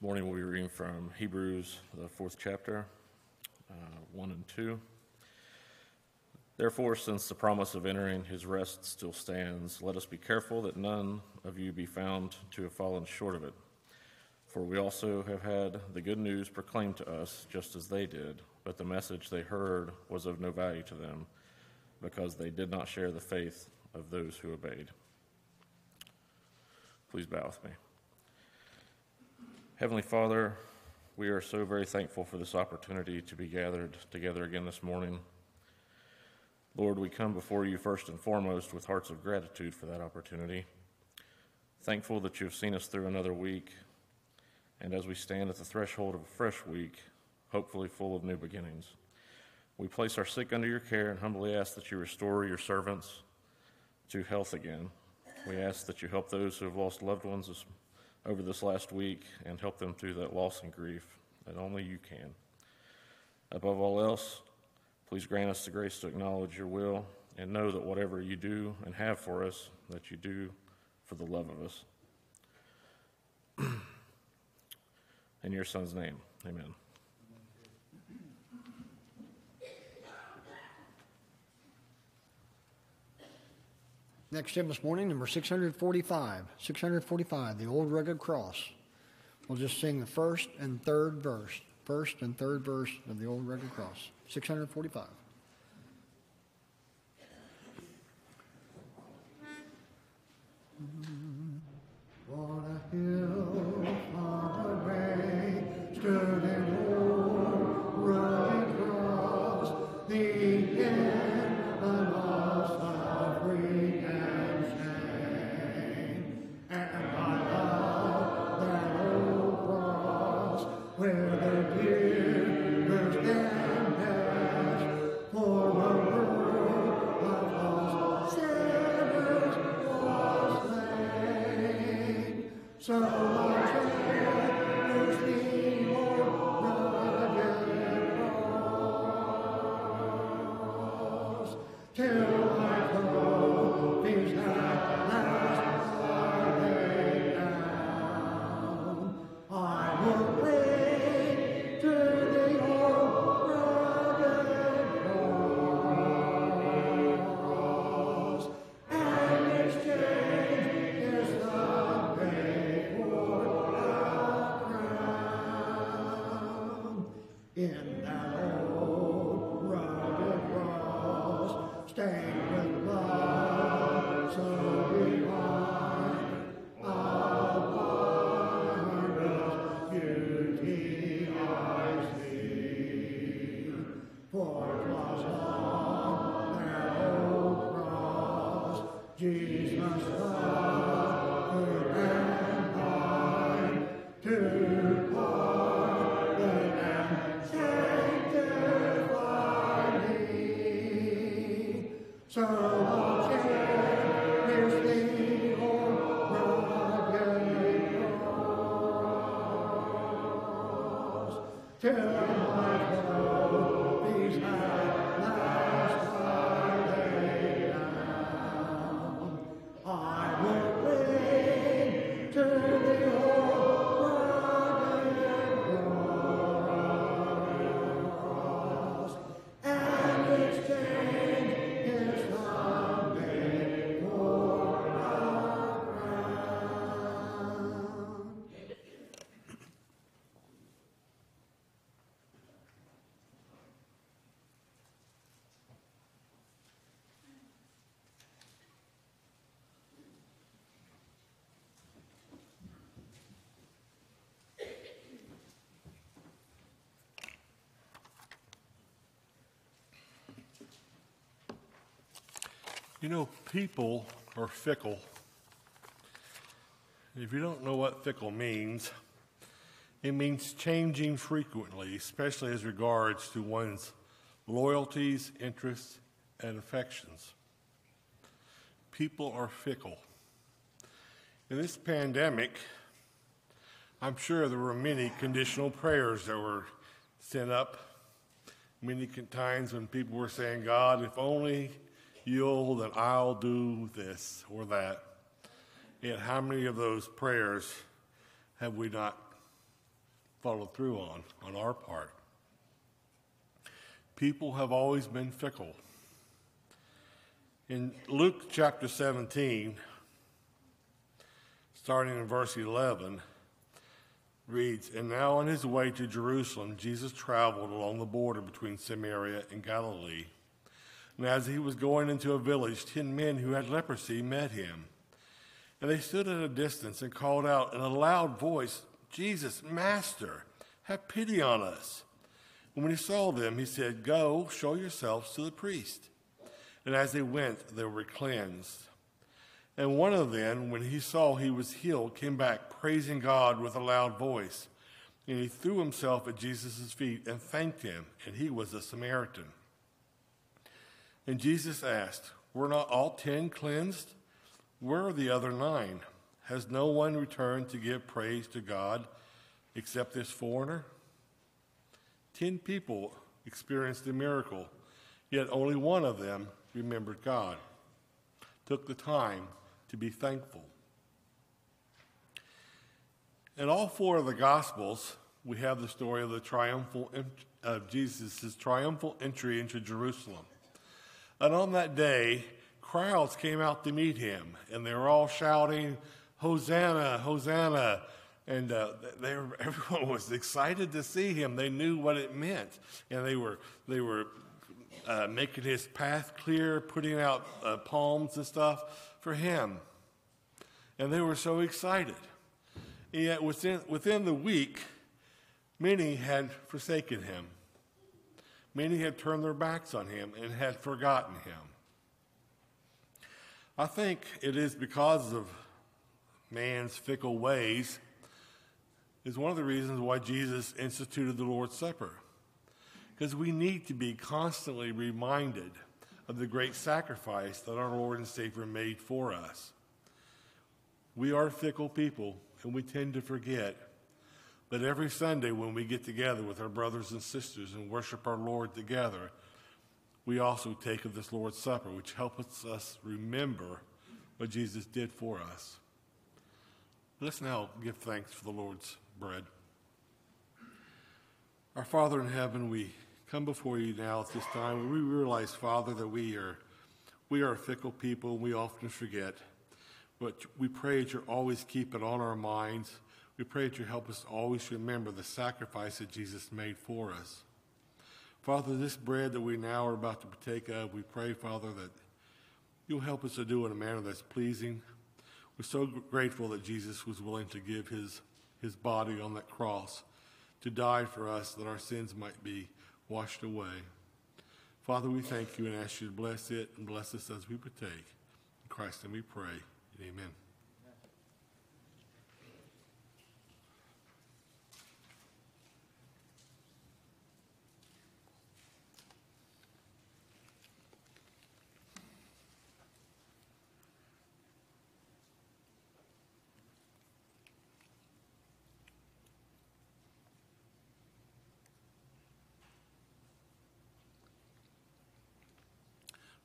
Morning we'll be reading from Hebrews, the fourth chapter, uh, 1 and 2. Therefore, since the promise of entering his rest still stands, let us be careful that none of you be found to have fallen short of it. For we also have had the good news proclaimed to us, just as they did, but the message they heard was of no value to them, because they did not share the faith of those who obeyed. Please bow with me. Heavenly Father, we are so very thankful for this opportunity to be gathered together again this morning. Lord, we come before you first and foremost with hearts of gratitude for that opportunity. Thankful that you've seen us through another week, and as we stand at the threshold of a fresh week, hopefully full of new beginnings, we place our sick under your care and humbly ask that you restore your servants to health again. We ask that you help those who have lost loved ones over this last week and help them through that loss and grief that only you can. Above all else, please grant us the grace to acknowledge your will and know that whatever you do and have for us, that you do for the love of us. In your son's name, amen. Next hymn this morning, number 645. 645, the old rugged cross. We'll just sing the first and third verse. First and third verse of the old rugged cross. 645. What a hill slain. You know, people are fickle. If you don't know what fickle means, it means changing frequently, especially as regards to one's loyalties, interests, and affections. People are fickle. In this pandemic, I'm sure there were many conditional prayers that were sent up. Many times when people were saying, God, if only you'll, then I'll do this or that. Yet, how many of those prayers have we not followed through on, on our part? People have always been fickle. In Luke chapter 17, starting in verse 11, reads, And now on his way to Jerusalem, Jesus traveled along the border between Samaria and Galilee. And as he was going into a village, ten men who had leprosy met him. And they stood at a distance and called out in a loud voice, Jesus, Master, have pity on us. And when he saw them, he said, Go, show yourselves to the priest. And as they went, they were cleansed. And one of them, when he saw he was healed, came back praising God with a loud voice. And he threw himself at Jesus' feet and thanked him, and he was a Samaritan. And Jesus asked, Were not all ten cleansed? Where are the other nine? Has no one returned to give praise to God except this foreigner? Ten people experienced a miracle, yet only one of them remembered God, took the time to be thankful. In all four of the Gospels, we have the story of the triumphal of Jesus' triumphal entry into Jerusalem. And on that day, crowds came out to meet him, and they were all shouting, "Hosanna, Hosanna!" And uh, they were, everyone was excited to see him. They knew what it meant, and they were they were uh, making his path clear, putting out uh, palms and stuff for him. And they were so excited. And yet, within, within the week, many had forsaken him. Many had turned their backs on him and had forgotten him. I think it is because of man's fickle ways is one of the reasons why Jesus instituted the Lord's Supper. Because we need to be constantly reminded of the great sacrifice that our Lord and Savior made for us. We are fickle people, and we tend to forget. But every Sunday, when we get together with our brothers and sisters and worship our Lord together, we also take of this Lord's Supper, which helps us remember what Jesus did for us. Let's now give thanks for the Lord's bread. Our Father in heaven, we come before you now at this time. We realize, Father, that we are we are a fickle people. We often forget. But we pray that you're always keep it on our minds. We pray that you help us always remember the sacrifice that Jesus made for us. Father, this bread that we now are about to partake of, we pray, Father, that you'll help us to do it in a manner that's pleasing. We're so grateful that Jesus was willing to give his, his body on that cross to die for us that our sins might be washed away. Father, we thank you and ask you to bless it and bless us as we partake. In Christ, and we pray. Amen.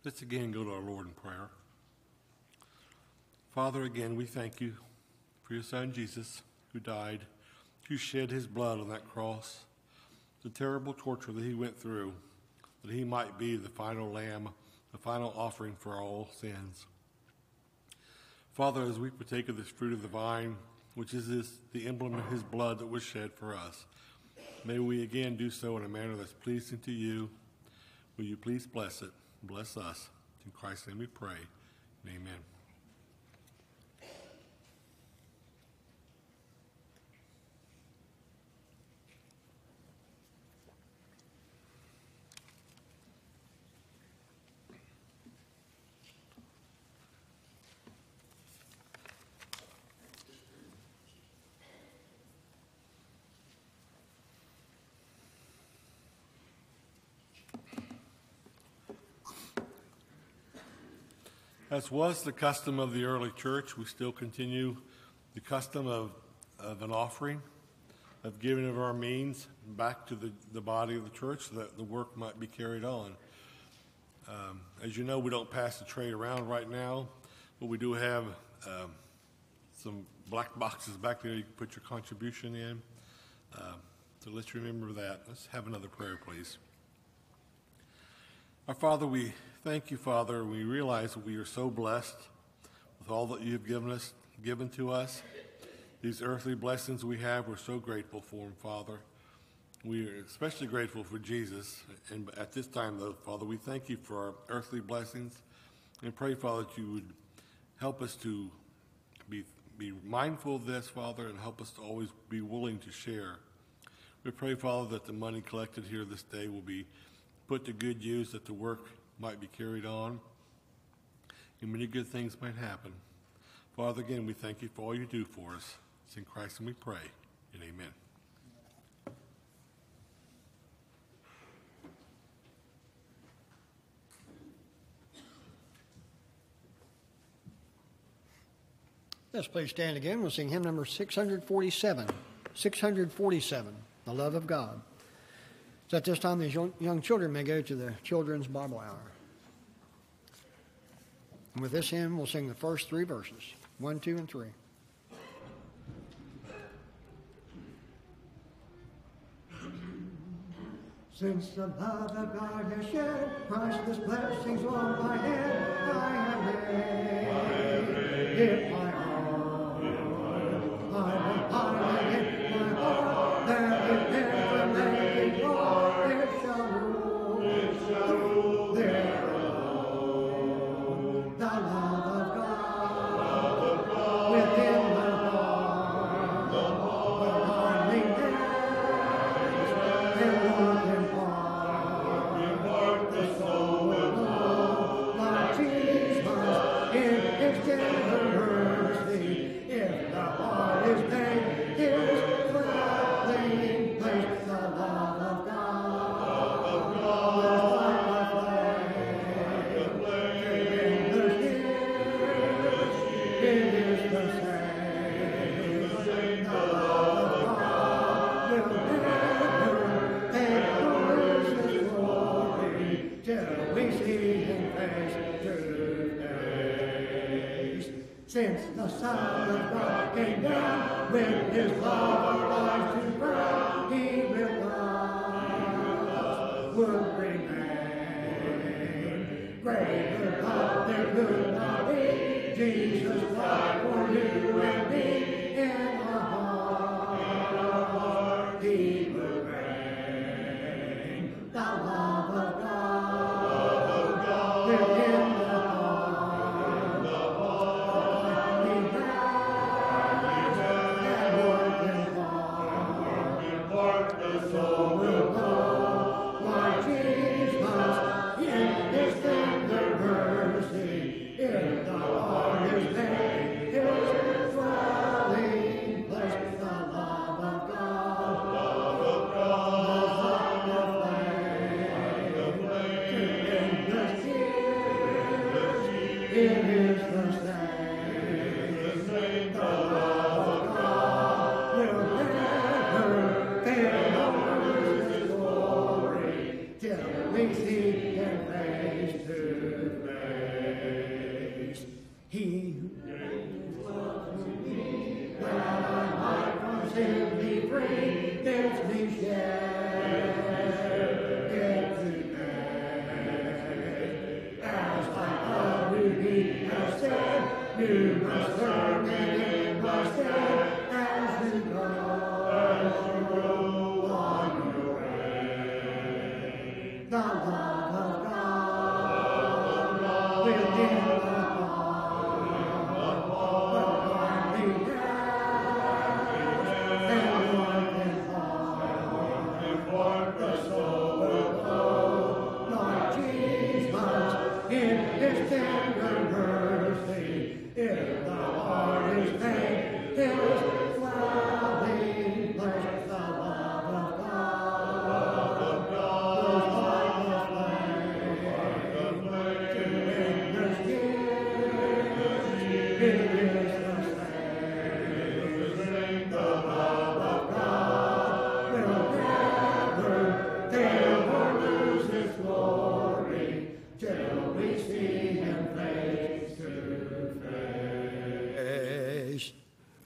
Let's again go to our Lord in prayer. Father, again, we thank you for your Son Jesus, who died, who shed his blood on that cross, the terrible torture that he went through, that he might be the final lamb, the final offering for all sins. Father, as we partake of this fruit of the vine, which is this, the emblem of his blood that was shed for us, may we again do so in a manner that's pleasing to you. Will you please bless it? Bless us. In Christ's name we pray. Amen. As was the custom of the early church, we still continue the custom of, of an offering, of giving of our means back to the, the body of the church so that the work might be carried on. Um, as you know, we don't pass the tray around right now, but we do have um, some black boxes back there you can put your contribution in. Um, so let's remember that. Let's have another prayer, please. Our Father, we thank you, Father. We realize we are so blessed with all that you have given us, given to us. These earthly blessings we have, we're so grateful for them, Father. We are especially grateful for Jesus. And at this time, though, Father, we thank you for our earthly blessings and pray, Father, that you would help us to be, be mindful of this, Father, and help us to always be willing to share. We pray, Father, that the money collected here this day will be put to good use, that the work might be carried on, and many good things might happen. Father, again, we thank you for all you do for us. It's in Christ and we pray, and amen. Let's please stand again. We'll sing hymn number 647. 647, The Love of God. So at this time, these young children may go to the children's Bible hour. And with this hymn, we'll sing the first three verses one, two, and three. Since the love of God has shed, priceless blessings on my head, I have made it my own. I will hide it in we see Him face to face. Since the Son of God came down with His love alive to burn, He will us would remain. Greater love there could not be. Jesus died for you and me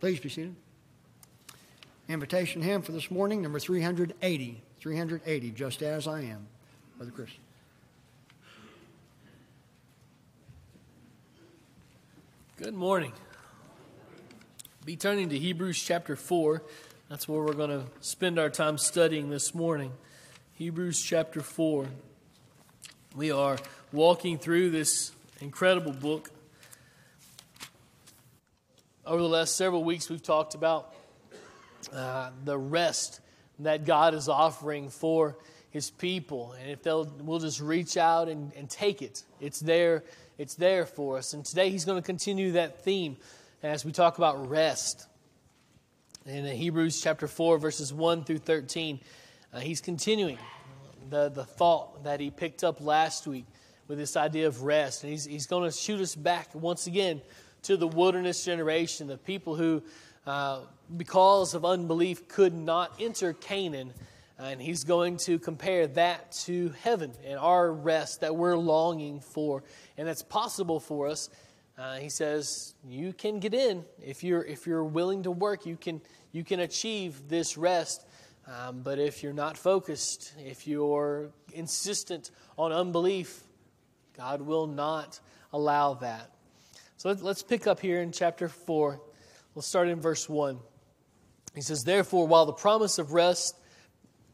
Please be seated. Invitation hymn for this morning, number 380. 380, Just As I Am. Brother Chris. Good morning. Be turning to Hebrews chapter 4. That's where we're going to spend our time studying this morning. Hebrews chapter 4. We are walking through this incredible book. Over the last several weeks, we've talked about uh, the rest that God is offering for His people. And if they'll, we'll just reach out and, and take it, it's there, it's there for us. And today He's going to continue that theme as we talk about rest. In Hebrews chapter 4, verses 1 through 13, uh, He's continuing the, the thought that He picked up last week with this idea of rest. And He's, he's going to shoot us back once again to the wilderness generation, the people who uh, because of unbelief, could not enter Canaan. And he's going to compare that to heaven and our rest that we're longing for. And that's possible for us. Uh, he says, You can get in. If you're, if you're willing to work, you can, you can achieve this rest. Um, but if you're not focused, if you're insistent on unbelief, God will not allow that. So let's pick up here in chapter 4. We'll start in verse 1. He says, Therefore, while the promise of rest,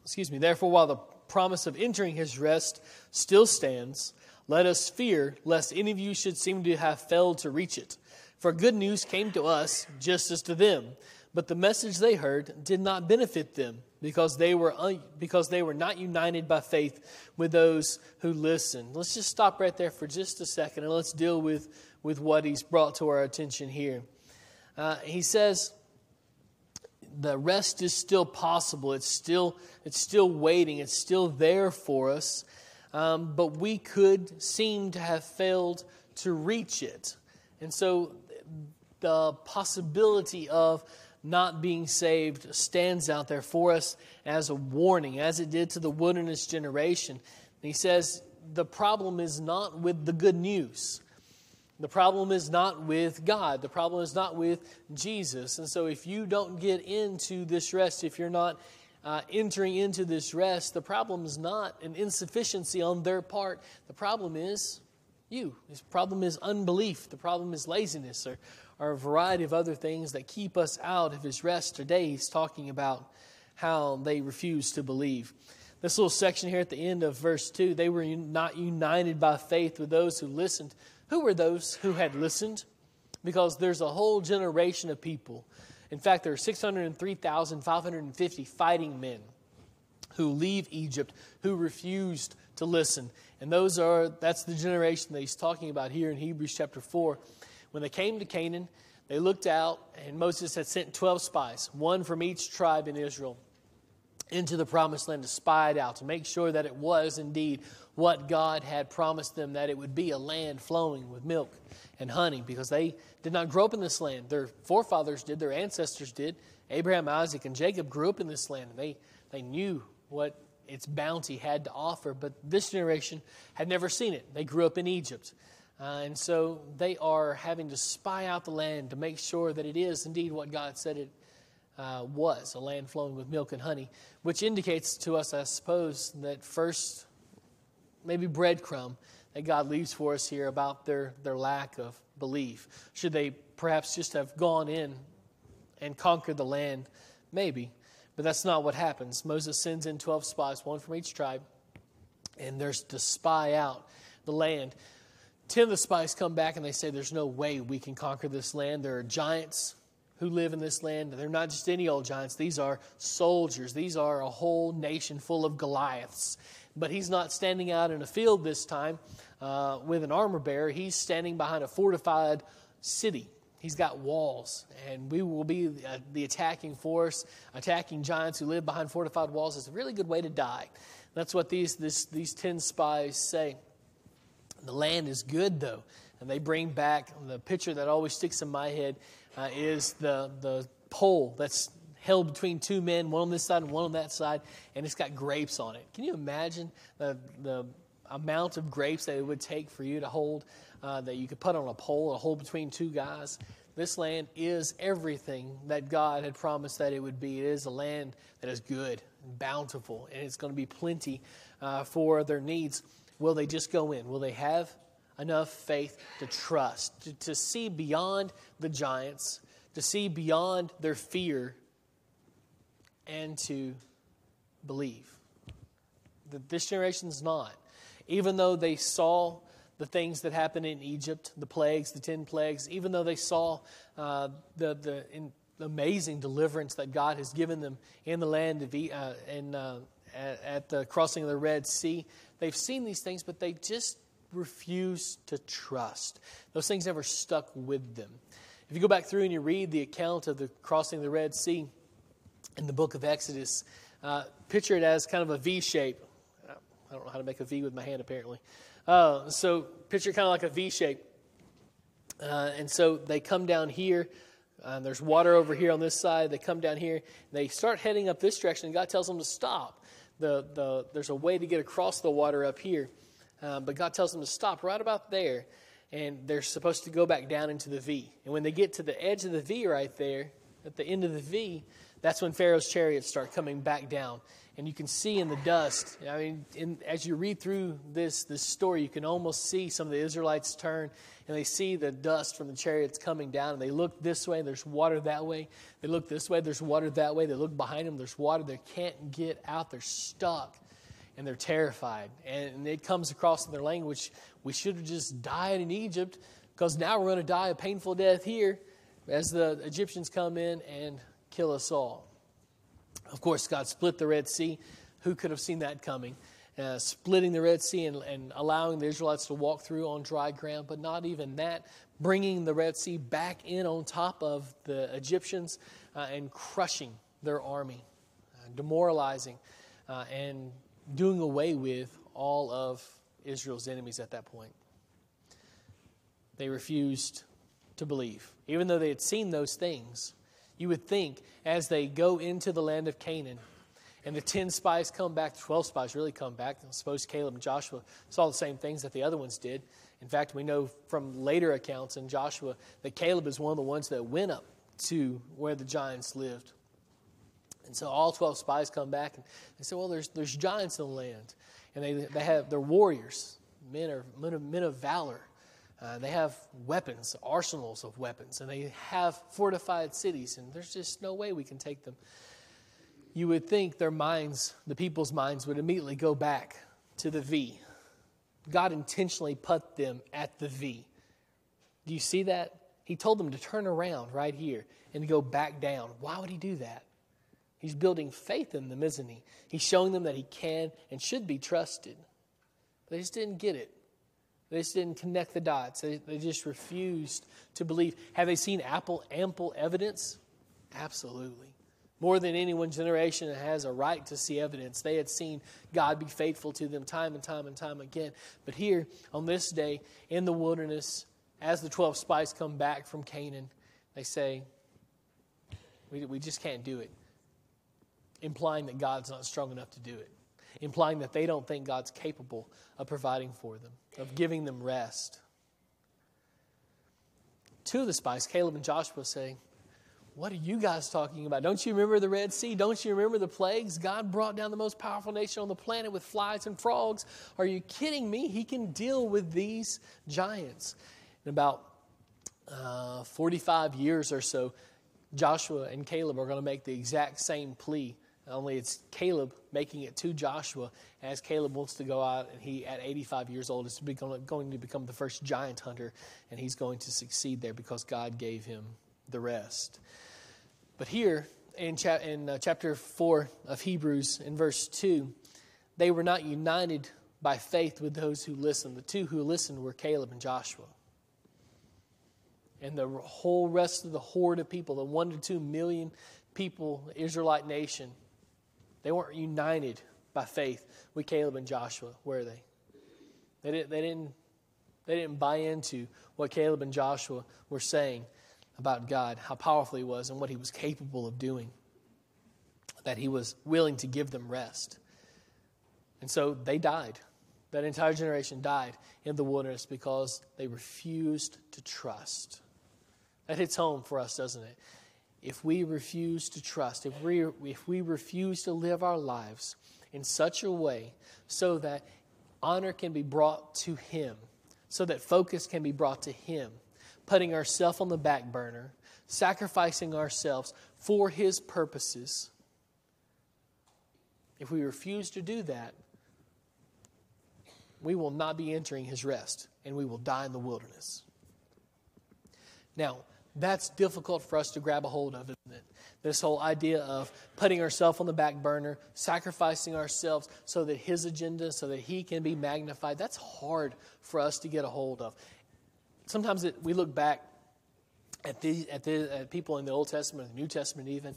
excuse me, therefore, while the promise of entering his rest still stands, let us fear lest any of you should seem to have failed to reach it. For good news came to us just as to them, but the message they heard did not benefit them because they were un- because they were not united by faith with those who listened. Let's just stop right there for just a second and let's deal with with what he's brought to our attention here. Uh, he says the rest is still possible. It's still, it's still waiting. It's still there for us. Um, but we could seem to have failed to reach it. And so the possibility of not being saved stands out there for us as a warning, as it did to the wilderness generation. And he says the problem is not with the good news. The problem is not with God. The problem is not with Jesus. And so, if you don't get into this rest, if you're not uh, entering into this rest, the problem is not an insufficiency on their part. The problem is you. The problem is unbelief. The problem is laziness or, or a variety of other things that keep us out of his rest. Today, he's talking about how they refuse to believe. This little section here at the end of verse 2 they were not united by faith with those who listened who were those who had listened? Because there's a whole generation of people. In fact, there are 603,550 fighting men who leave Egypt who refused to listen. And those are that's the generation that he's talking about here in Hebrews chapter 4. When they came to Canaan, they looked out and Moses had sent 12 spies, one from each tribe in Israel, into the promised land to spy it out, to make sure that it was indeed what God had promised them that it would be a land flowing with milk and honey because they did not grow up in this land. Their forefathers did, their ancestors did. Abraham, Isaac, and Jacob grew up in this land and they, they knew what its bounty had to offer, but this generation had never seen it. They grew up in Egypt. Uh, and so they are having to spy out the land to make sure that it is indeed what God said it uh, was a land flowing with milk and honey, which indicates to us, I suppose, that first maybe breadcrumb that God leaves for us here about their, their lack of belief. Should they perhaps just have gone in and conquered the land? Maybe. But that's not what happens. Moses sends in 12 spies, one from each tribe, and there's to spy out the land. Ten of the spies come back and they say, There's no way we can conquer this land. There are giants who live in this land. They're not just any old giants, these are soldiers. These are a whole nation full of Goliaths but he's not standing out in a field this time uh, with an armor bearer. He's standing behind a fortified city. He's got walls, and we will be uh, the attacking force, attacking giants who live behind fortified walls. It's a really good way to die. That's what these, this, these 10 spies say. The land is good, though. And they bring back the picture that always sticks in my head uh, is the, the pole that's held between two men, one on this side and one on that side, and it's got grapes on it. Can you imagine the, the amount of grapes that it would take for you to hold, uh, that you could put on a pole, a hold between two guys? this land is everything that God had promised that it would be. It is a land that is good and bountiful, and it's going to be plenty uh, for their needs. Will they just go in? Will they have enough faith to trust, to, to see beyond the giants, to see beyond their fear, and to believe? That this generation's not. Even though they saw the things that happened in Egypt, the plagues, the ten plagues, even though they saw uh, the, the in, amazing deliverance that God has given them in the land of uh, in, uh, at, at, the crossing of the Red Sea, they've seen these things, but they just refuse to trust. Those things never stuck with them. If you go back through and you read the account of the crossing of the Red Sea in the book of Exodus, uh, picture it as kind of a V shape. I don't know how to make a V with my hand, apparently. Uh, so picture kind of like a V shape. Uh, and so they come down here. Uh, there's water over here on this side. They come down here. They start heading up this direction. And God tells them to stop. The, the, there's a way to get across the water up here. Uh, but God tells them to stop right about there. And they're supposed to go back down into the V. And when they get to the edge of the V right there, at the end of the V, that's when Pharaoh's chariots start coming back down and you can see in the dust. I mean, in, as you read through this this story, you can almost see some of the Israelites turn and they see the dust from the chariots coming down. And they look this way, there's water that way. They look this way, there's water that way. They look behind them, there's water. They can't get out. They're stuck, and they're terrified. And it comes across in their language. We should have just died in Egypt because now we're going to die a painful death here as the Egyptians come in and kill us all. Of course, God split the Red Sea. Who could have seen that coming? Uh, splitting the Red Sea and, and, allowing the Israelites to walk through on dry ground, but not even that, bringing the Red Sea back in on top of the Egyptians uh, and crushing their army, uh, demoralizing, uh, and doing away with all of Israel's enemies at that point. They refused to believe, even though they had seen those things. You would think as they go into the land of Canaan, and the 10 spies come back, the 12 spies really come back. I suppose Caleb and Joshua saw the same things that the other ones did. In fact, we know from later accounts in Joshua that Caleb is one of the ones that went up to where the giants lived. And so all 12 spies come back and they say, Well, there's, there's giants in the land. And they, they have, they're warriors, men, are, men, of, men of valor. Uh, they have weapons, arsenals of weapons, and they have fortified cities, and there's just no way we can take them. You would think their minds, the people's minds, would immediately go back to the V. God intentionally put them at the V. Do you see that? He told them to turn around right here and go back down. Why would he do that? He's building faith in them, isn't he? He's showing them that he can and should be trusted. They just didn't get it. They just didn't connect the dots. They, they just refused to believe. Have they seen ample, ample evidence? Absolutely. More than any one generation has a right to see evidence. They had seen God be faithful to them time and time and time again. But here, on this day, in the wilderness, as the 12 spies come back from Canaan, they say, We, we just can't do it, implying that God's not strong enough to do it implying that they don't think God's capable of providing for them, of giving them rest. Two of the spies, Caleb and Joshua, say, What are you guys talking about? Don't you remember the Red Sea? Don't you remember the plagues? God brought down the most powerful nation on the planet with flies and frogs. Are you kidding me? He can deal with these giants. In about uh, 45 years or so, Joshua and Caleb are going to make the exact same plea only it's Caleb making it to Joshua as Caleb wants to go out, and he, at 85 years old, is going to become the first giant hunter, and he's going to succeed there because God gave him the rest. But here in, cha- in uh, chapter 4 of Hebrews, in verse 2, they were not united by faith with those who listened. The two who listened were Caleb and Joshua. And the whole rest of the horde of people, the one to two million people, Israelite nation, they weren't united by faith with Caleb and Joshua, were they? They, didn't, they, didn't, they didn't buy into what Caleb and Joshua were saying about God, how powerful He was, and what He was capable of doing, that He was willing to give them rest. And so they died. That entire generation died in the wilderness because they refused to trust. That hits home for us, doesn't it? If we refuse to trust, if we, if we refuse to live our lives in such a way so that honor can be brought to Him, so that focus can be brought to Him, putting ourselves on the back burner, sacrificing ourselves for His purposes. If we refuse to do that, we will not be entering His rest and we will die in the wilderness. Now, that's difficult for us to grab a hold of, isn't it? This whole idea of putting ourselves on the back burner, sacrificing ourselves so that His agenda, so that He can be magnified, that's hard for us to get a hold of. Sometimes it, we look back at, the, at, the, at people in the Old Testament, the New Testament even,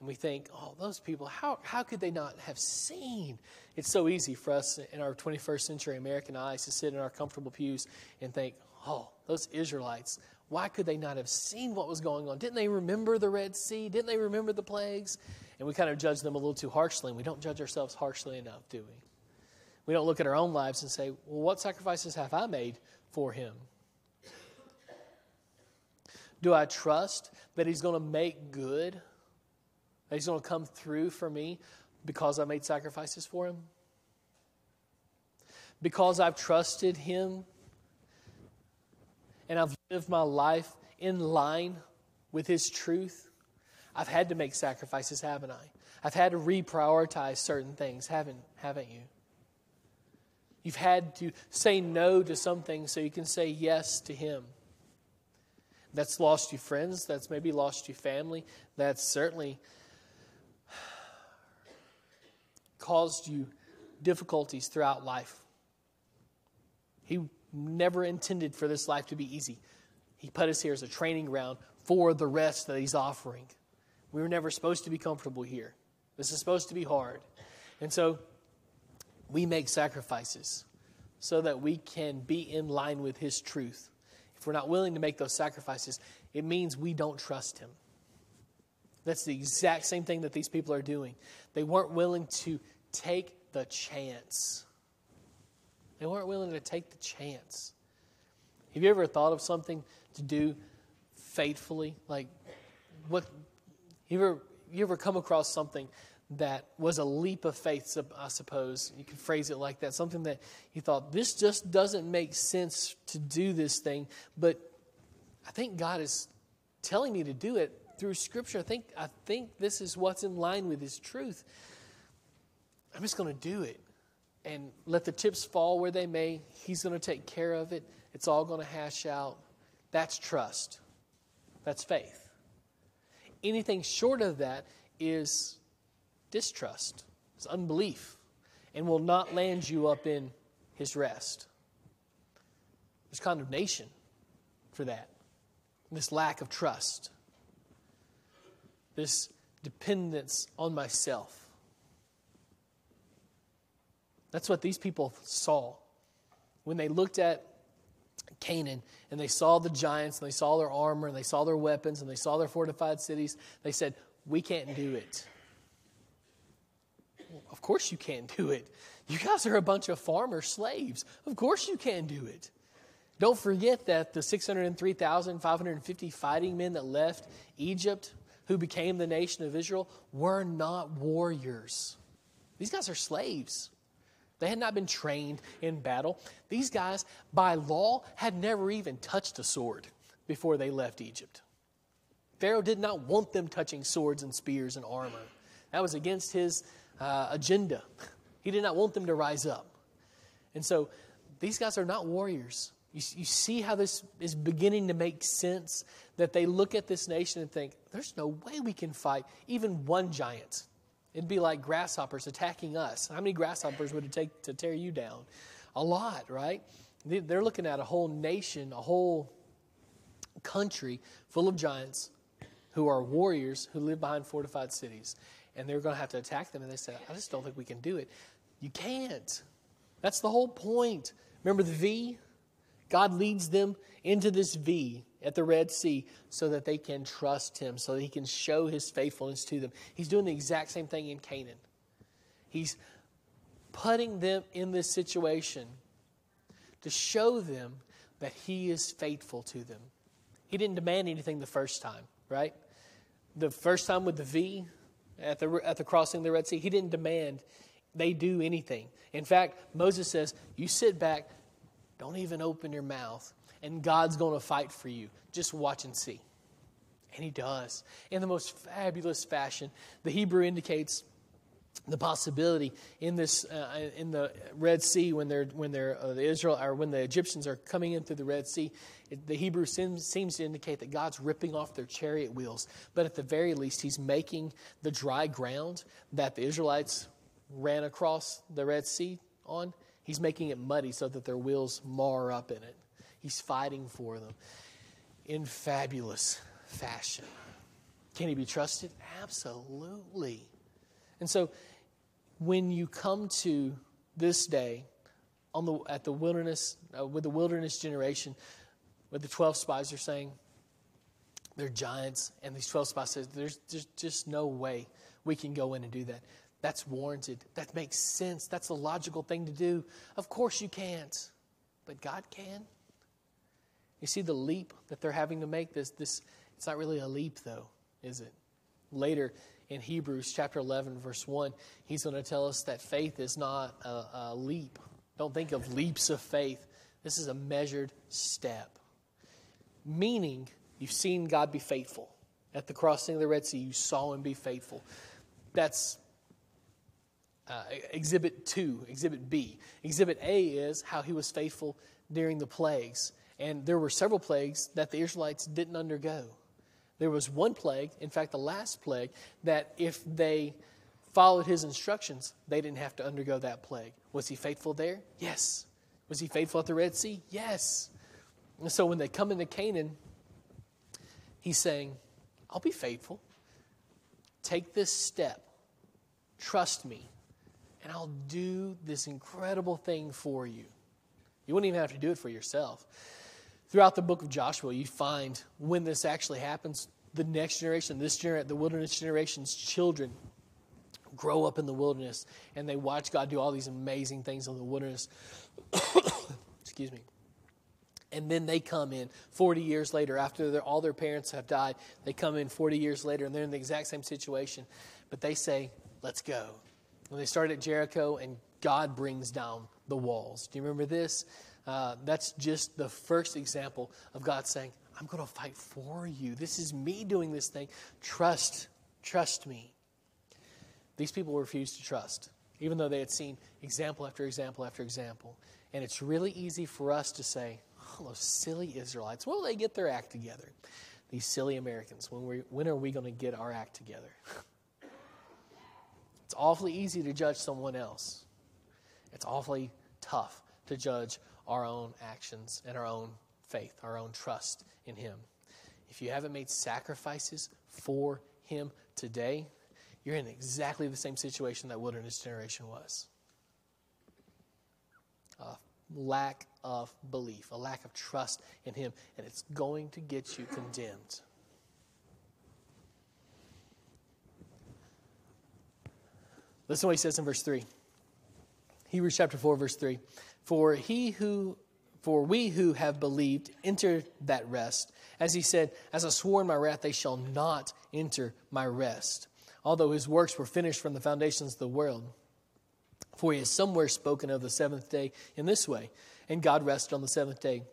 and we think, oh, those people, how, how could they not have seen? It's so easy for us in our 21st century American eyes to sit in our comfortable pews and think, oh, those Israelites, why could they not have seen what was going on? Didn't they remember the Red Sea? Didn't they remember the plagues? And we kind of judge them a little too harshly, and we don't judge ourselves harshly enough, do we? We don't look at our own lives and say, well, what sacrifices have I made for him? Do I trust that he's going to make good? That he's going to come through for me because I made sacrifices for him? Because I've trusted him and I've lived my life in line with His truth, I've had to make sacrifices, haven't I? I've had to reprioritize certain things, haven't, haven't you? You've had to say no to some things so you can say yes to Him. That's lost you friends. That's maybe lost you family. That's certainly caused you difficulties throughout life. He never intended for this life to be easy. He put us here as a training ground for the rest that He's offering. We were never supposed to be comfortable here. This is supposed to be hard. And so we make sacrifices so that we can be in line with His truth. If we're not willing to make those sacrifices, it means we don't trust Him. That's the exact same thing that these people are doing. They weren't willing to take the chance. They weren't willing to take the chance. Have you ever thought of something to do faithfully? Like, what? You ever, you ever come across something that was a leap of faith, I suppose you could phrase it like that. Something that you thought, this just doesn't make sense to do this thing, but I think God is telling me to do it through Scripture. I think, I think this is what's in line with His truth. I'm just going to do it and let the chips fall where they may. He's going to take care of it. It's all going to hash out. That's trust. That's faith. Anything short of that is distrust, it's unbelief, and will not land you up in his rest. There's condemnation for that. This lack of trust, this dependence on myself. That's what these people saw. When they looked at Canaan and they saw the giants and they saw their armor and they saw their weapons and they saw their fortified cities, they said, We can't do it. Well, of course you can't do it. You guys are a bunch of farmer slaves. Of course you can do it. Don't forget that the 603,550 fighting men that left Egypt, who became the nation of Israel, were not warriors. These guys are slaves. They had not been trained in battle. These guys, by law, had never even touched a sword before they left Egypt. Pharaoh did not want them touching swords and spears and armor. That was against his uh, agenda. He did not want them to rise up. And so these guys are not warriors. You, you see how this is beginning to make sense that they look at this nation and think, there's no way we can fight even one giant. It'd be like grasshoppers attacking us. How many grasshoppers would it take to tear you down? A lot, right? They're looking at a whole nation, a whole country full of giants who are warriors who live behind fortified cities. And they're going to have to attack them. And they said, I just don't think we can do it. You can't. That's the whole point. Remember the V? God leads them into this V at the Red Sea so that they can trust him, so that he can show his faithfulness to them. He's doing the exact same thing in Canaan. He's putting them in this situation to show them that he is faithful to them. He didn't demand anything the first time, right? The first time with the V at the, at the crossing of the Red Sea, he didn't demand they do anything. In fact, Moses says, You sit back, don't even open your mouth, and God's going to fight for you. Just watch and see. And he does in the most fabulous fashion. The Hebrew indicates the possibility in this uh, in the Red Sea when they're when they're uh, the Israel or when the Egyptians are coming in through the Red Sea, it, the Hebrew seems, seems to indicate that God's ripping off their chariot wheels. But at the very least, He's making the dry ground that the Israelites ran across the Red Sea on. He's making it muddy so that their wheels mar up in it. He's fighting for them in fabulous fashion. Can he be trusted? Absolutely. And so when you come to this day on the, at the wilderness, uh, with the wilderness generation, with the 12 spies are saying, they're giants, and these 12 spies says, there's just, just no way we can go in and do that. That's warranted. That makes sense. That's the logical thing to do. Of course you can't, but God can. You see the leap that they're having to make this this it's not really a leap though, is it? Later in Hebrews chapter 11 verse 1, he's going to tell us that faith is not a, a leap. Don't think of leaps of faith. This is a measured step. Meaning, you've seen God be faithful. At the crossing of the Red Sea, you saw him be faithful. That's uh, exhibit 2, exhibit B. Exhibit A is how he was faithful during the plagues. And there were several plagues that the Israelites didn't undergo. There was one plague, in fact, the last plague, that if they followed his instructions, they didn't have to undergo that plague. Was he faithful there? Yes. Was he faithful at the Red Sea? Yes. And so when they come into Canaan, he's saying, I'll be faithful. Take this step. Trust me. And I'll do this incredible thing for you. You wouldn't even have to do it for yourself. Throughout the book of Joshua, you find when this actually happens, the next generation, this gener- the wilderness generation's children grow up in the wilderness and they watch God do all these amazing things in the wilderness. Excuse me. And then they come in 40 years later, after all their parents have died, they come in 40 years later and they're in the exact same situation. But they say, Let's go. When they start at Jericho and God brings down the walls. Do you remember this? Uh, that's just the first example of God saying, I'm going to fight for you. This is me doing this thing. Trust, trust me. These people refused to trust, even though they had seen example after example after example. And it's really easy for us to say, oh, those silly Israelites, when will they get their act together? These silly Americans, when, we, when are we going to get our act together? it's awfully easy to judge someone else. It's awfully tough to judge our own actions and our own faith, our own trust in Him. If you haven't made sacrifices for Him today, you're in exactly the same situation that wilderness generation was. A lack of belief, a lack of trust in Him, and it's going to get you condemned. Listen to what he says in verse 3. Hebrews chapter 4, verse 3. For he who for we who have believed enter that rest. As he said, As I swore in my wrath, they shall not enter my rest, although his works were finished from the foundations of the world. For he has somewhere spoken of the seventh day in this way, and God rested on the seventh day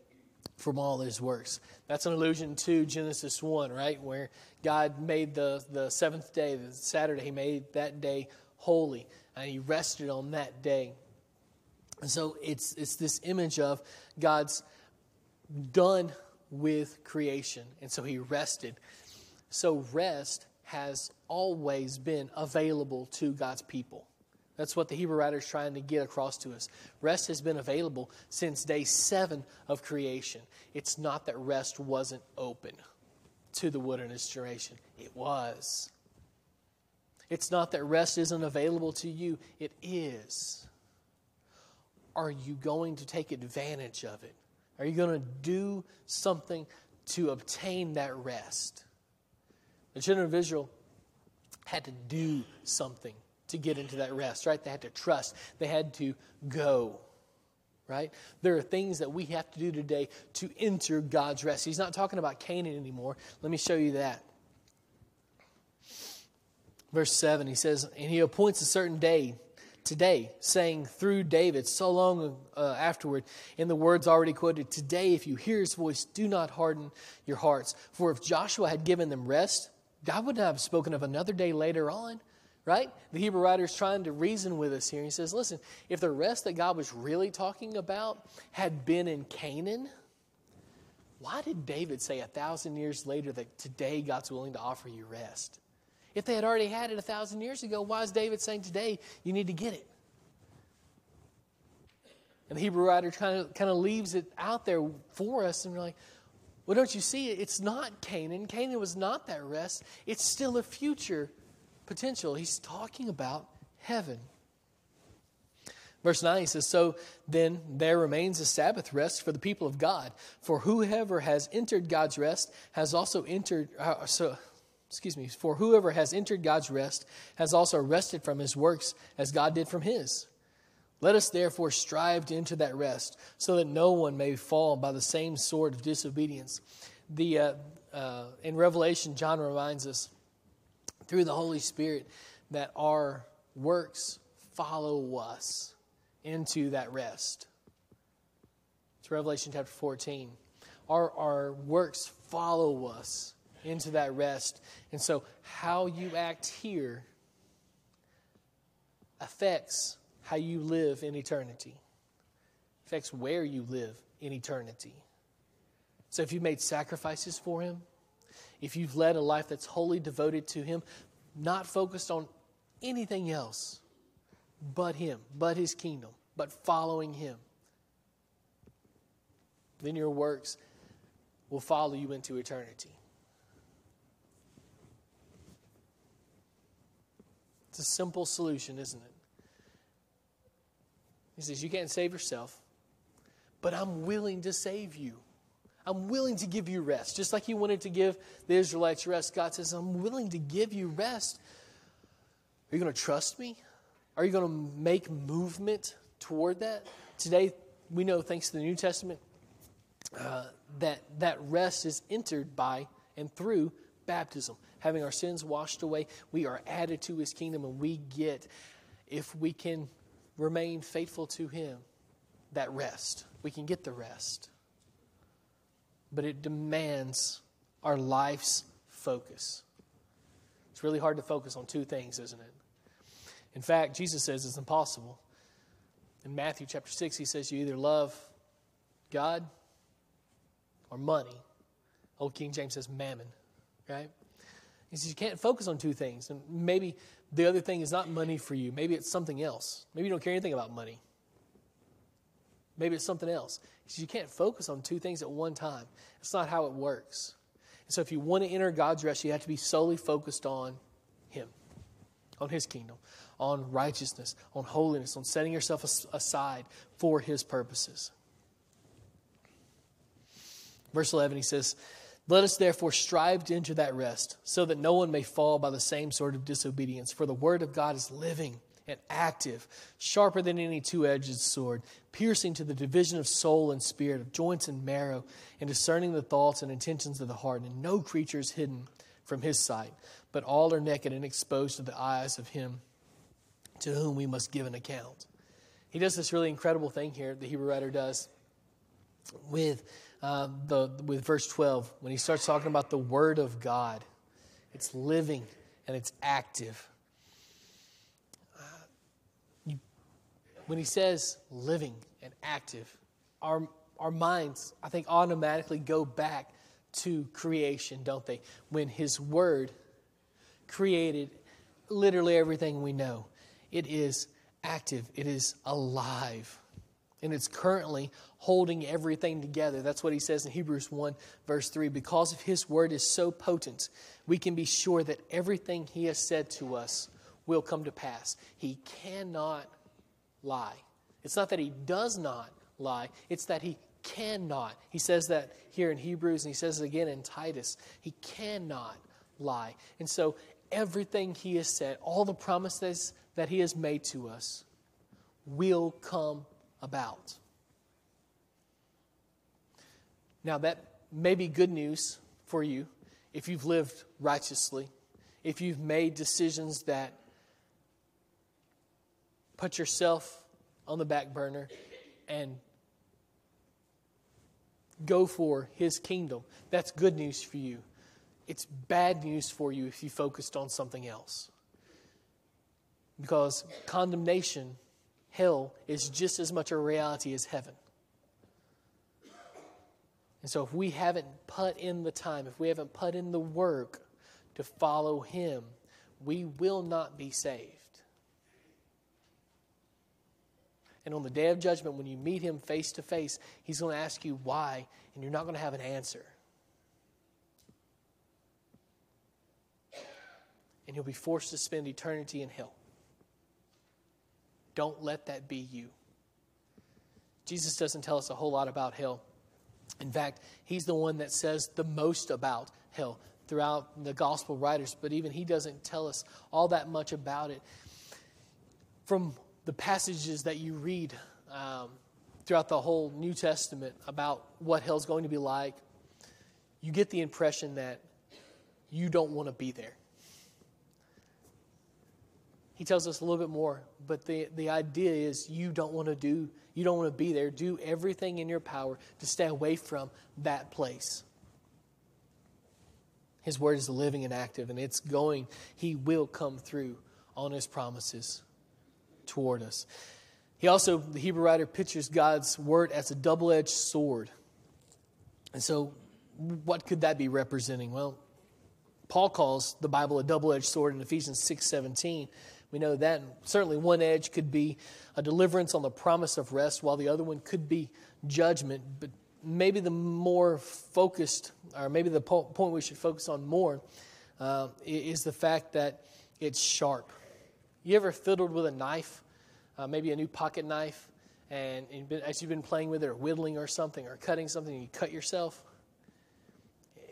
from all his works. That's an allusion to Genesis 1, right? Where God made the, the seventh day, the Saturday, he made that day holy, and he rested on that day. And so it's, it's this image of God's done with creation. And so he rested. So rest has always been available to God's people. That's what the Hebrew writer is trying to get across to us. Rest has been available since day seven of creation. It's not that rest wasn't open to the wilderness generation, it was. It's not that rest isn't available to you, it is are you going to take advantage of it? Are you going to do something to obtain that rest? The children of Israel had to do something to get into that rest, right? They had to trust, they had to go. right? There are things that we have to do today to enter God's rest. He's not talking about Canaan anymore. Let me show you that. Verse 7, he says, And he appoints a certain day today, saying through David so long uh, afterward, in the words already quoted, Today, if you hear his voice, do not harden your hearts. For if Joshua had given them rest, God would not have spoken of another day later on, right? The Hebrew writer is trying to reason with us here. He says, Listen, if the rest that God was really talking about had been in Canaan, why did David say a thousand years later that today God's willing to offer you rest? If they had already had it a thousand years ago, why is David saying today you need to get it? And the Hebrew writer kind of, kind of leaves it out there for us, and we're like, well, don't you see it? It's not Canaan. Canaan was not that rest. It's still a future potential. He's talking about heaven. Verse 9 he says, So then there remains a Sabbath rest for the people of God. For whoever has entered God's rest has also entered, uh, so, excuse me, for whoever has entered God's rest has also rested from his works as God did from his. Let us therefore strive to enter that rest, so that no one may fall by the same sword of disobedience. The, uh, uh, in Revelation, John reminds us through the Holy Spirit that our works follow us into that rest. It's Revelation chapter 14. Our, our works follow us into that rest. And so, how you act here affects how you live in eternity, affects where you live in eternity. So, if you've made sacrifices for Him, if you've led a life that's wholly devoted to Him, not focused on anything else but Him, but His kingdom, but following Him, then your works will follow you into eternity. It's a simple solution, isn't it? He says, You can't save yourself, but I'm willing to save you. I'm willing to give you rest. Just like He wanted to give the Israelites rest, God says, I'm willing to give you rest. Are you going to trust me? Are you going to make movement toward that? Today, we know, thanks to the New Testament, uh, that that rest is entered by and through baptism. Having our sins washed away, we are added to his kingdom, and we get, if we can remain faithful to him, that rest. We can get the rest. But it demands our life's focus. It's really hard to focus on two things, isn't it? In fact, Jesus says it's impossible. In Matthew chapter 6, he says you either love God or money. Old King James says mammon, right? He says you can't focus on two things. And maybe the other thing is not money for you. Maybe it's something else. Maybe you don't care anything about money. Maybe it's something else. He says you can't focus on two things at one time. It's not how it works. And so if you want to enter God's rest, you have to be solely focused on Him, on His kingdom, on righteousness, on holiness, on setting yourself aside for His purposes. Verse 11, he says, Let us therefore strive to enter that rest, so that no one may fall by the same sort of disobedience. For the word of God is living and active, sharper than any two edged sword, piercing to the division of soul and spirit, of joints and marrow, and discerning the thoughts and intentions of the heart. And no creature is hidden from his sight, but all are naked and exposed to the eyes of him to whom we must give an account. He does this really incredible thing here, the Hebrew writer does, with, uh, the, with verse 12, when he starts talking about the Word of God. It's living and it's active. Uh, when he says living and active, our, our minds, I think, automatically go back to creation, don't they? When his Word created literally everything we know. It is active, it is alive, and it's currently holding everything together. That's what he says in Hebrews 1, verse 3. Because of his word is so potent, we can be sure that everything he has said to us will come to pass. He cannot lie. It's not that he does not lie, it's that he cannot. He says that here in Hebrews, and he says it again in Titus. He cannot lie. And so, everything he has said, all the promises that he has made to us, will come about. Now, that may be good news for you if you've lived righteously, if you've made decisions that put yourself on the back burner and go for his kingdom. That's good news for you. It's bad news for you if you focused on something else. Because condemnation, hell, is just as much a reality as heaven. And so if we haven't put in the time, if we haven't put in the work to follow him, we will not be saved. And on the day of judgment, when you meet him face to face, he's going to ask you why, and you're not going to have an answer. And you'll be forced to spend eternity in hell. Don't let that be you. Jesus doesn't tell us a whole lot about hell. In fact, he's the one that says the most about hell throughout the gospel writers, but even he doesn't tell us all that much about it. From the passages that you read um, throughout the whole New Testament about what hell's going to be like, you get the impression that you don't want to be there. He tells us a little bit more, but the, the idea is you don't want to do, you don't want to be there. Do everything in your power to stay away from that place. His word is living and active, and it's going, He will come through on His promises toward us. He also, the Hebrew writer, pictures God's word as a double edged sword. And so, what could that be representing? Well, Paul calls the Bible a double edged sword in Ephesians 6 17. We know that certainly one edge could be a deliverance on the promise of rest, while the other one could be judgment. But maybe the more focused, or maybe the point we should focus on more, uh, is the fact that it's sharp. You ever fiddled with a knife, uh, maybe a new pocket knife, and, and been, as you've been playing with it or whittling or something or cutting something, and you cut yourself?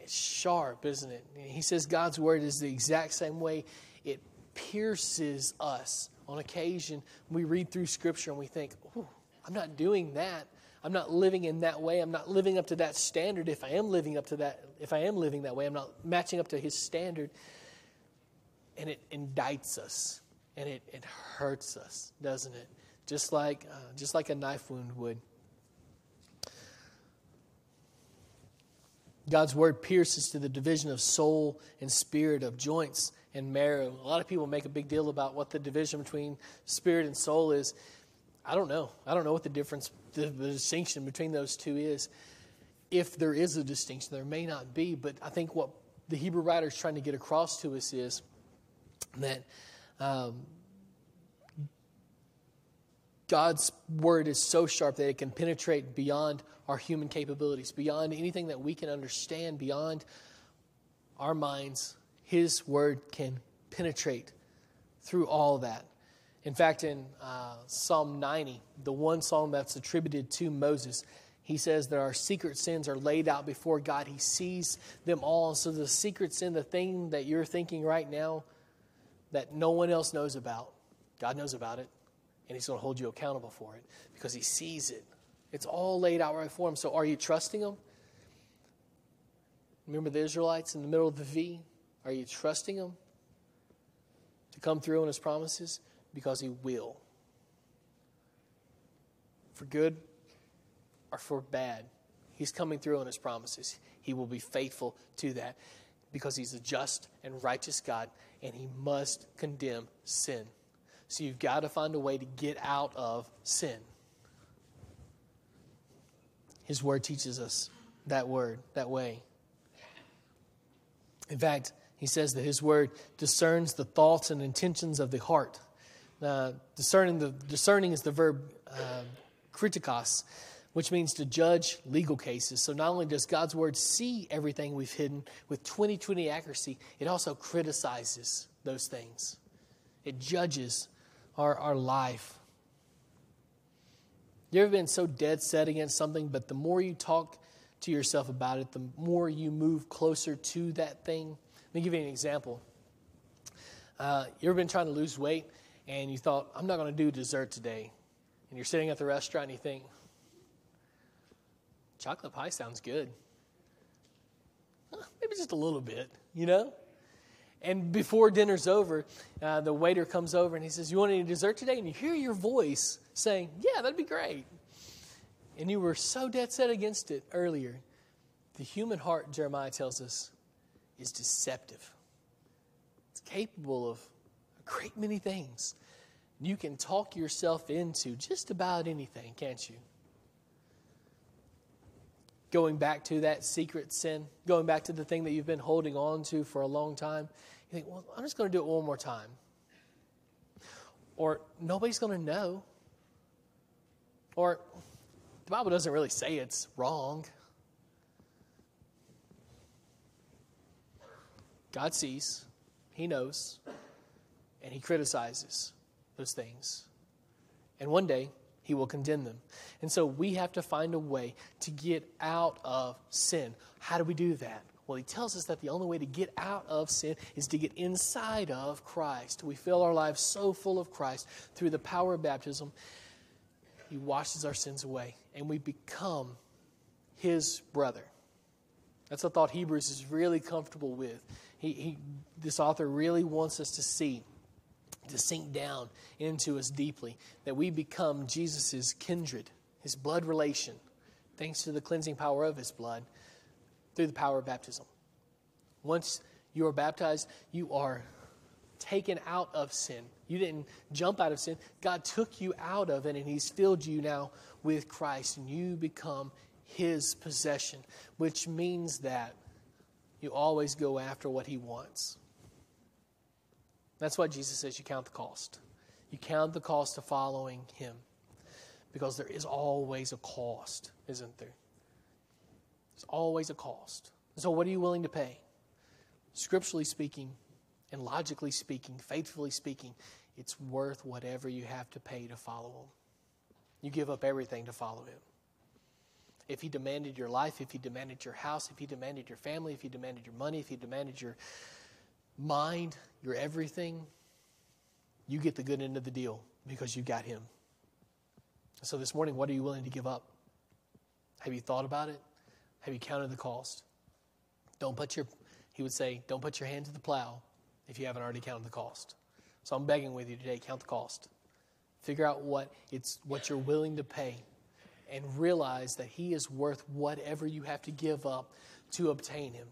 It's sharp, isn't it? He says God's word is the exact same way. It pierces us. On occasion, we read through Scripture and we think, oh, I'm not doing that. I'm not living in that way. I'm not living up to that standard. If I am living up to that, if I am living that way, I'm not matching up to His standard. And it indicts us and it, it hurts us, doesn't it? Just like, uh, just like a knife wound would. God's word pierces to the division of soul and spirit, of joints and marrow. A lot of people make a big deal about what the division between spirit and soul is. I don't know. I don't know what the difference, the, the distinction between those two is. If there is a distinction, there may not be, but I think what the Hebrew writer is trying to get across to us is that um, God's word is so sharp that it can penetrate beyond our human capabilities, beyond anything that we can understand, beyond our minds. His word can penetrate through all that. In fact, in uh, Psalm 90, the one psalm that's attributed to Moses, he says that our secret sins are laid out before God. He sees them all. So the secret sin, the thing that you're thinking right now, that no one else knows about. God knows about it, and He's going to hold you accountable for it because He sees it. It's all laid out right for Him. So, are you trusting Him? Remember the Israelites in the middle of the V? Are you trusting Him to come through on His promises? Because He will. For good or for bad, He's coming through on His promises. He will be faithful to that because He's a just and righteous God and he must condemn sin. So you've got to find a way to get out of sin. His word teaches us that word, that way. In fact, he says that his word discerns the thoughts and intentions of the heart. Uh, discerning, the, discerning is the verb uh, kritikos, which means to judge legal cases. So not only does God's word see everything we've hidden with 2020 accuracy, it also criticizes those things. It judges our, our life. You ever been so dead set against something, but the more you talk to yourself about it, the more you move closer to that thing? Let me give you an example. Uh, you ever been trying to lose weight and you thought, I'm not going to do dessert today? And you're sitting at the restaurant and you think, chocolate pie sounds good. maybe just a little bit, you know? And before dinner's over, uh, the waiter comes over and he says, You want any dessert today? And you hear your voice saying, Yeah, that'd be great. And you were so dead set against it earlier. The human heart, Jeremiah tells us, is deceptive. It's capable of a great many things. You can talk yourself into just about anything, can't you? Going back to that secret sin, going back to the thing that you've been holding on to for a long time, you think, well, I'm just going to do it one more time. Or nobody's going to know. Or the Bible doesn't really say it's wrong. God sees, He knows, and He criticizes those things. And one day, He will condemn them. And so we have to find a way to get out of sin. How do we do that? Well, He tells us that the only way to get out of sin is to get inside of Christ. We fill our lives so full of Christ through the power of baptism. He washes our sins away, and we become His brother. That's a thought Hebrews is really comfortable with. He, he, this author really wants us to see, to sink down into us deeply, that we become Jesus' kindred, his blood relation, thanks to the cleansing power of his blood through the power of baptism. Once you are baptized, you are taken out of sin. You didn't jump out of sin. God took you out of it, and He's filled you now with Christ, and you become His possession, which means that you always go after what He wants. That's why Jesus says you count the cost. You count the cost of following Him because there is always a cost, isn't there? There's always a cost. So, what are you willing to pay? Scripturally speaking, and logically speaking, faithfully speaking, it's worth whatever you have to pay to follow Him. You give up everything to follow Him. If He demanded your life, if He demanded your house, if He demanded your family, if He demanded your money, if He demanded your mind, your everything, you get the good end of the deal because you got Him. So this morning, what are you willing to give up? Have you thought about it? Have you counted the cost? Don't put your, he would say, don't put your hand to the plow if you haven't already counted the cost. So I'm begging with you today, count the cost. Figure out what it's what you're willing to pay and realize that he is worth whatever you have to give up to obtain him.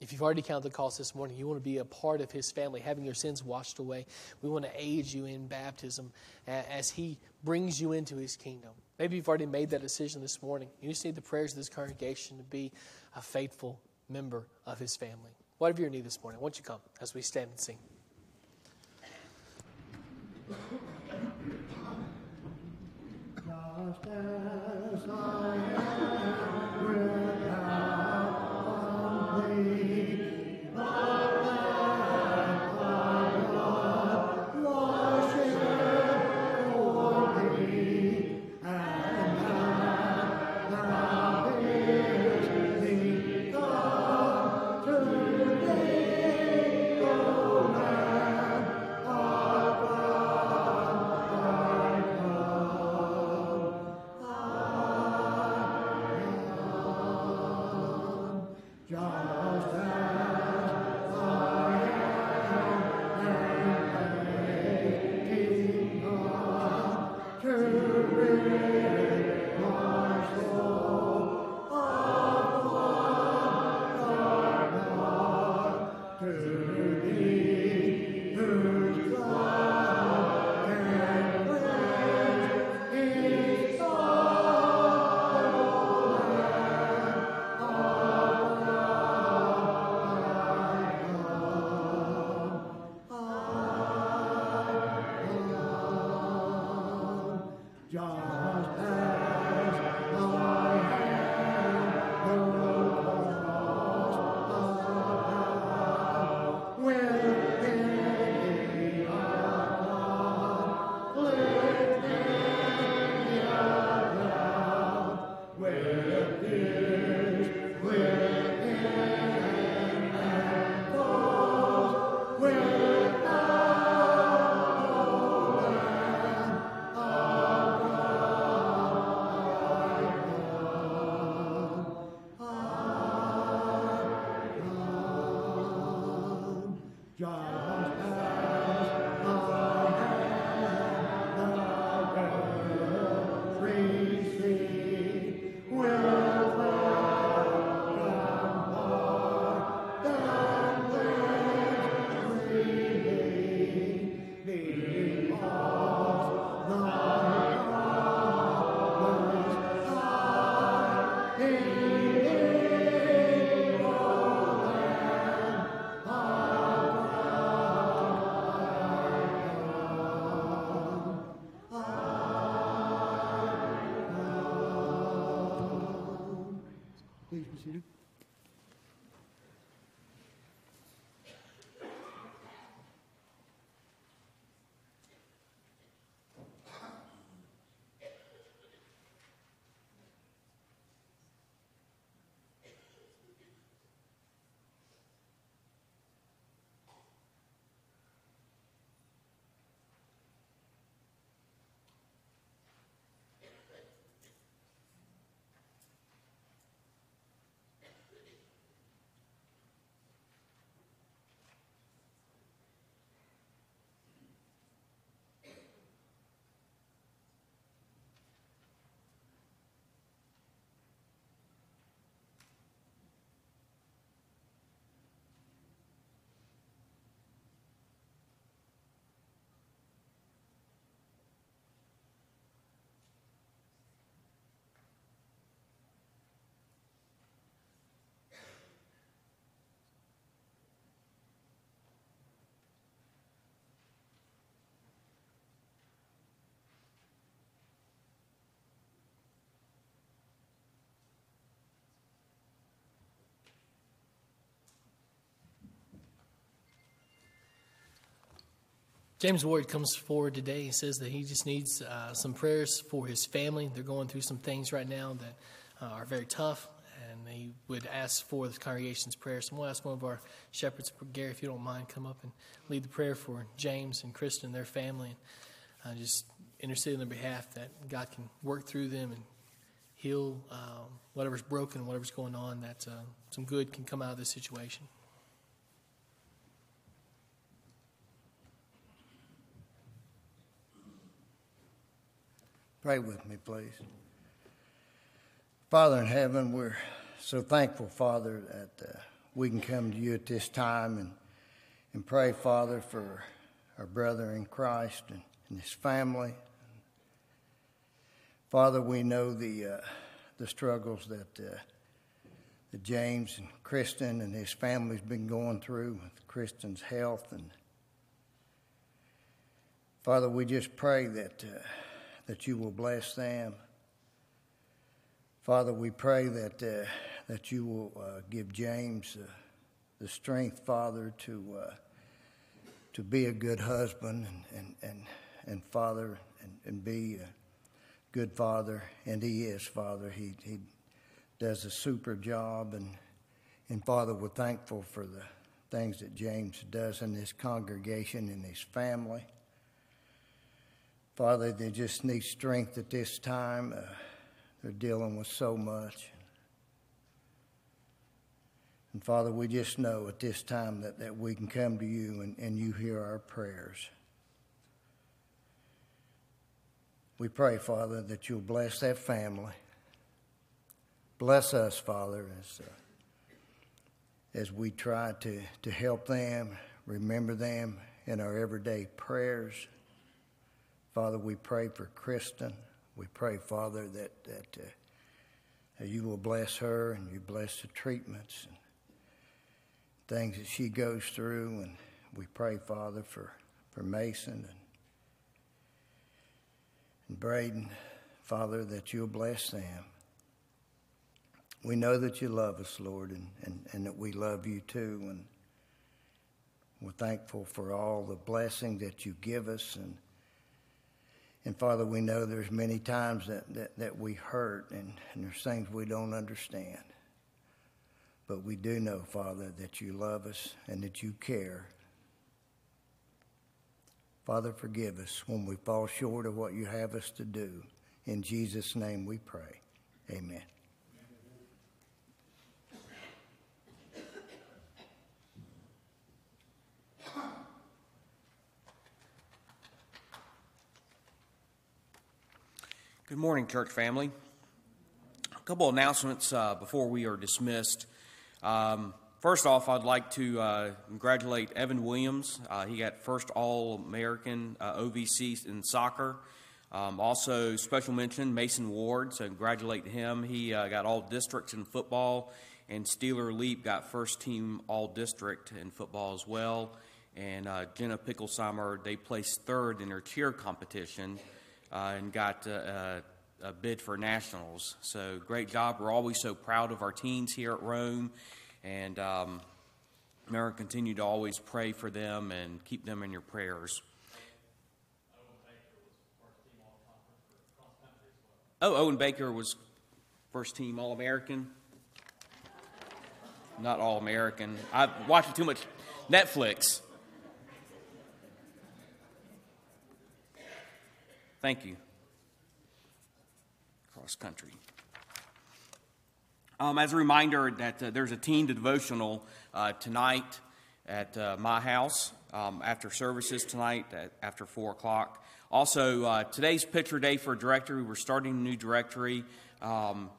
If you've already counted the cost this morning, you want to be a part of his family, having your sins washed away. We want to aid you in baptism as he brings you into his kingdom. Maybe you've already made that decision this morning. You just need the prayers of this congregation to be a faithful member of his family. Whatever your need this morning, won't you come as we stand and sing? As I James Ward comes forward today. He says that he just needs uh, some prayers for his family. They're going through some things right now that uh, are very tough, and he would ask for the congregation's prayers. So we'll ask one of our shepherds, Gary, if you don't mind, come up and lead the prayer for James and Kristen and their family. And uh, just intercede on their behalf that God can work through them and heal um, whatever's broken, whatever's going on, that uh, some good can come out of this situation. Pray with me, please. Father in heaven, we're so thankful, Father, that uh, we can come to you at this time and, and pray, Father, for our brother in Christ and, and his family. Father, we know the, uh, the struggles that, uh, that James and Kristen and his family's been going through with Kristen's health. And Father, we just pray that uh, that you will bless them. Father, we pray that, uh, that you will uh, give James uh, the strength, Father, to, uh, to be a good husband and, and, and, and father and, and be a good father. And he is, Father. He, he does a super job. And, and Father, we're thankful for the things that James does in his congregation and his family. Father, they just need strength at this time. Uh, they're dealing with so much. And Father, we just know at this time that, that we can come to you and, and you hear our prayers. We pray, Father, that you'll bless that family. Bless us, Father, as, uh, as we try to, to help them, remember them in our everyday prayers. Father, we pray for Kristen. We pray, Father, that, that uh, you will bless her and you bless the treatments and things that she goes through. And we pray, Father, for, for Mason and, and Braden, Father, that you'll bless them. We know that you love us, Lord, and, and, and that we love you too. And we're thankful for all the blessing that you give us and and Father, we know there's many times that, that, that we hurt and, and there's things we don't understand. But we do know, Father, that you love us and that you care. Father, forgive us when we fall short of what you have us to do. In Jesus' name we pray. Amen. Good morning, church family. A couple announcements uh, before we are dismissed. Um, first off, I'd like to uh, congratulate Evan Williams. Uh, he got first All American uh, OVC in soccer. Um, also, special mention Mason Ward, so congratulate him. He uh, got all districts in football, and Steeler Leap got first team all district in football as well. And uh, Jenna Picklesheimer, they placed third in their cheer competition uh, and got uh, uh, a bid for nationals. So great job. We're always so proud of our teens here at Rome, and um, remember continue to always pray for them and keep them in your prayers. Oh, Owen Baker was first team All American. Not All American. I've watching too much Netflix. Thank you. Cross country. Um, as a reminder, that uh, there's a teen devotional uh, tonight at uh, my house um, after services tonight at, after 4 o'clock. Also, uh, today's picture day for directory. We're starting a new directory. Um,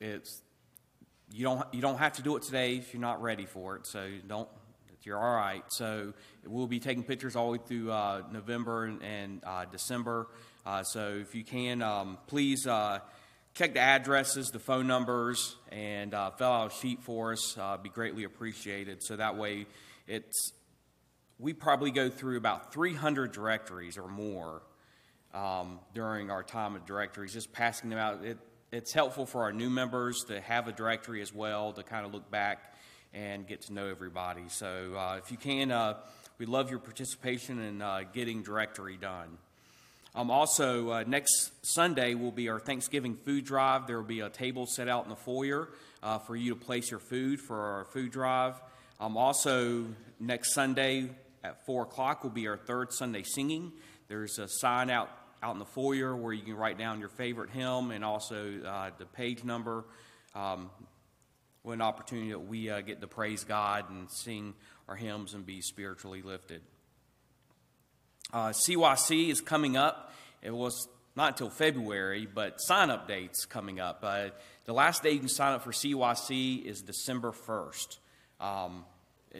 it's you don't you don't have to do it today if you're not ready for it. So don't you're all right. So we'll be taking pictures all the way through uh, November and, and uh, December. Uh, so if you can, um, please uh, check the addresses, the phone numbers, and uh, fill out a sheet for us. Uh, be greatly appreciated. So that way, it's we probably go through about 300 directories or more um, during our time of directories, just passing them out. It, it's helpful for our new members to have a directory as well to kind of look back and get to know everybody. So uh, if you can, uh, we love your participation in uh, getting directory done. Um, also, uh, next Sunday will be our Thanksgiving food drive. There will be a table set out in the foyer uh, for you to place your food for our food drive. Um, also, next Sunday at 4 o'clock will be our third Sunday singing. There's a sign out, out in the foyer where you can write down your favorite hymn and also uh, the page number. Um, what an opportunity that we uh, get to praise God and sing our hymns and be spiritually lifted. Uh, CYC is coming up. It was not until February, but sign up dates coming up. Uh, the last day you can sign up for CYC is December 1st. Um,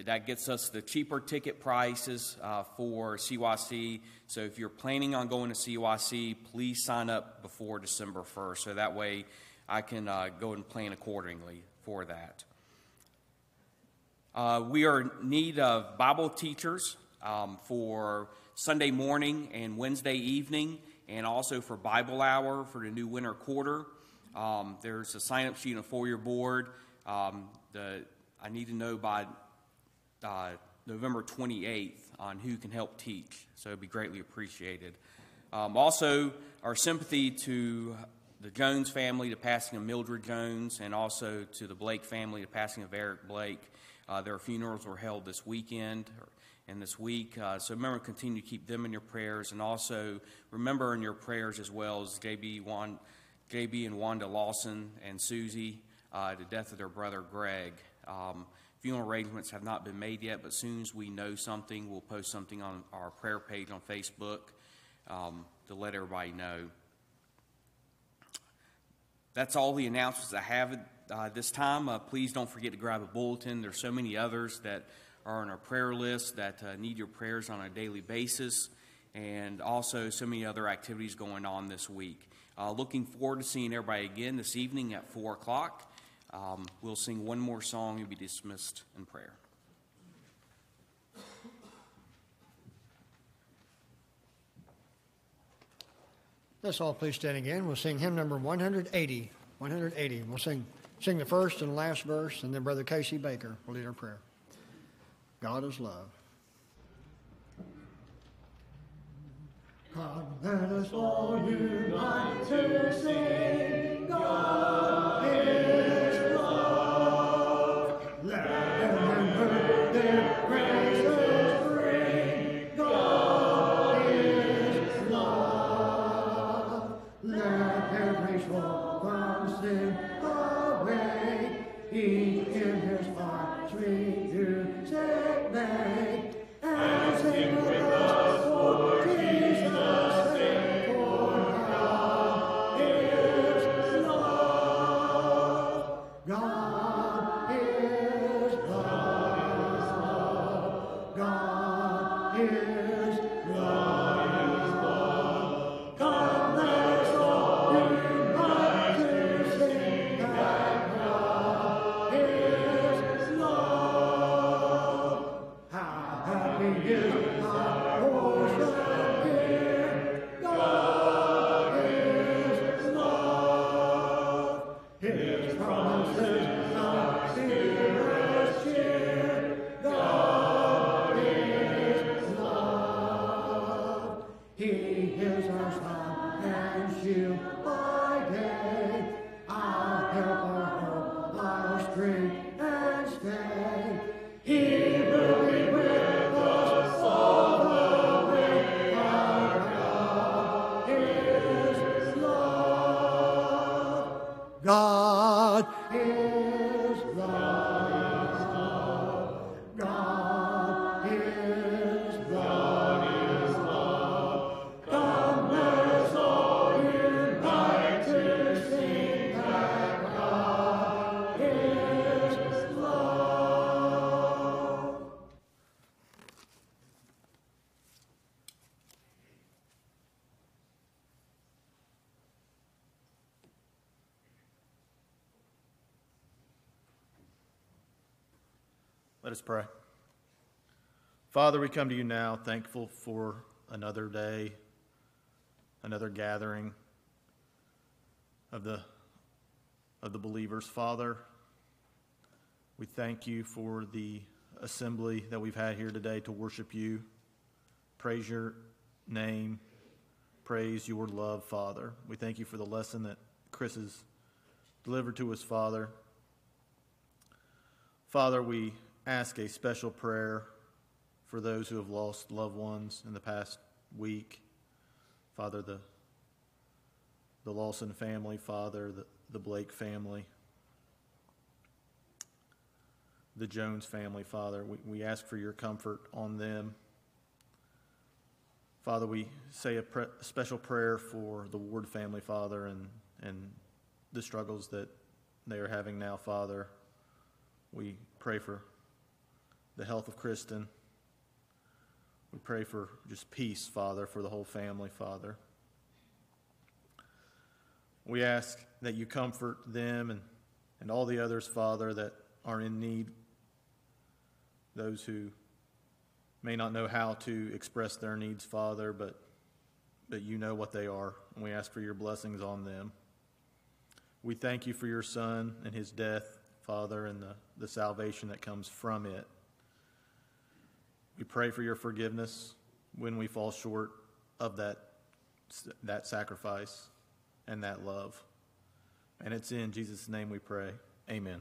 that gets us the cheaper ticket prices uh, for CYC. So if you're planning on going to CYC, please sign up before December 1st. So that way I can uh, go and plan accordingly for that. Uh, we are in need of Bible teachers um, for Sunday morning and Wednesday evening, and also for Bible hour for the new winter quarter. Um, there's a sign up sheet on for your board. Um, the, I need to know by uh, November 28th on who can help teach, so it'd be greatly appreciated. Um, also, our sympathy to the Jones family, the passing of Mildred Jones, and also to the Blake family, the passing of Eric Blake. Uh, their funerals were held this weekend and this week. Uh, so remember, continue to keep them in your prayers, and also remember in your prayers as well as JB, Wand, JB and Wanda Lawson and Susie, uh, the death of their brother Greg. Um, funeral arrangements have not been made yet, but as soon as we know something, we'll post something on our prayer page on Facebook um, to let everybody know that's all the announcements I have uh, this time. Uh, please don't forget to grab a bulletin. There's so many others that are on our prayer list that uh, need your prayers on a daily basis, and also so many other activities going on this week. Uh, looking forward to seeing everybody again this evening at 4 o'clock. Um, we'll sing one more song and be dismissed in prayer. Let's all please stand again. We'll sing hymn number 180. 180. We'll sing, sing the first and last verse, and then Brother Casey Baker will lead our prayer. God is love. Come, let us all unite to sing. God is Let us pray. Father, we come to you now thankful for another day, another gathering of the, of the believers. Father, we thank you for the assembly that we've had here today to worship you, praise your name, praise your love, Father. We thank you for the lesson that Chris has delivered to us, Father. Father, we ask a special prayer for those who have lost loved ones in the past week. Father, the, the Lawson family, Father, the, the Blake family, the Jones family, Father. We, we ask for your comfort on them. Father, we say a, pre- special prayer for the Ward family, Father, and, and the struggles that they are having now, Father. We pray for the health of Kristen. We pray for just peace, Father, for the whole family, Father. We ask that you comfort them and, and all the others, Father, that are in need, those who may not know how to express their needs, Father, but, but you know what they are, and we ask for your blessings on them. We thank you for your Son and his death, Father, and the, the salvation that comes from it. We pray for your forgiveness when we fall short of that, that sacrifice and that love. And it's in Jesus' name we pray. Amen.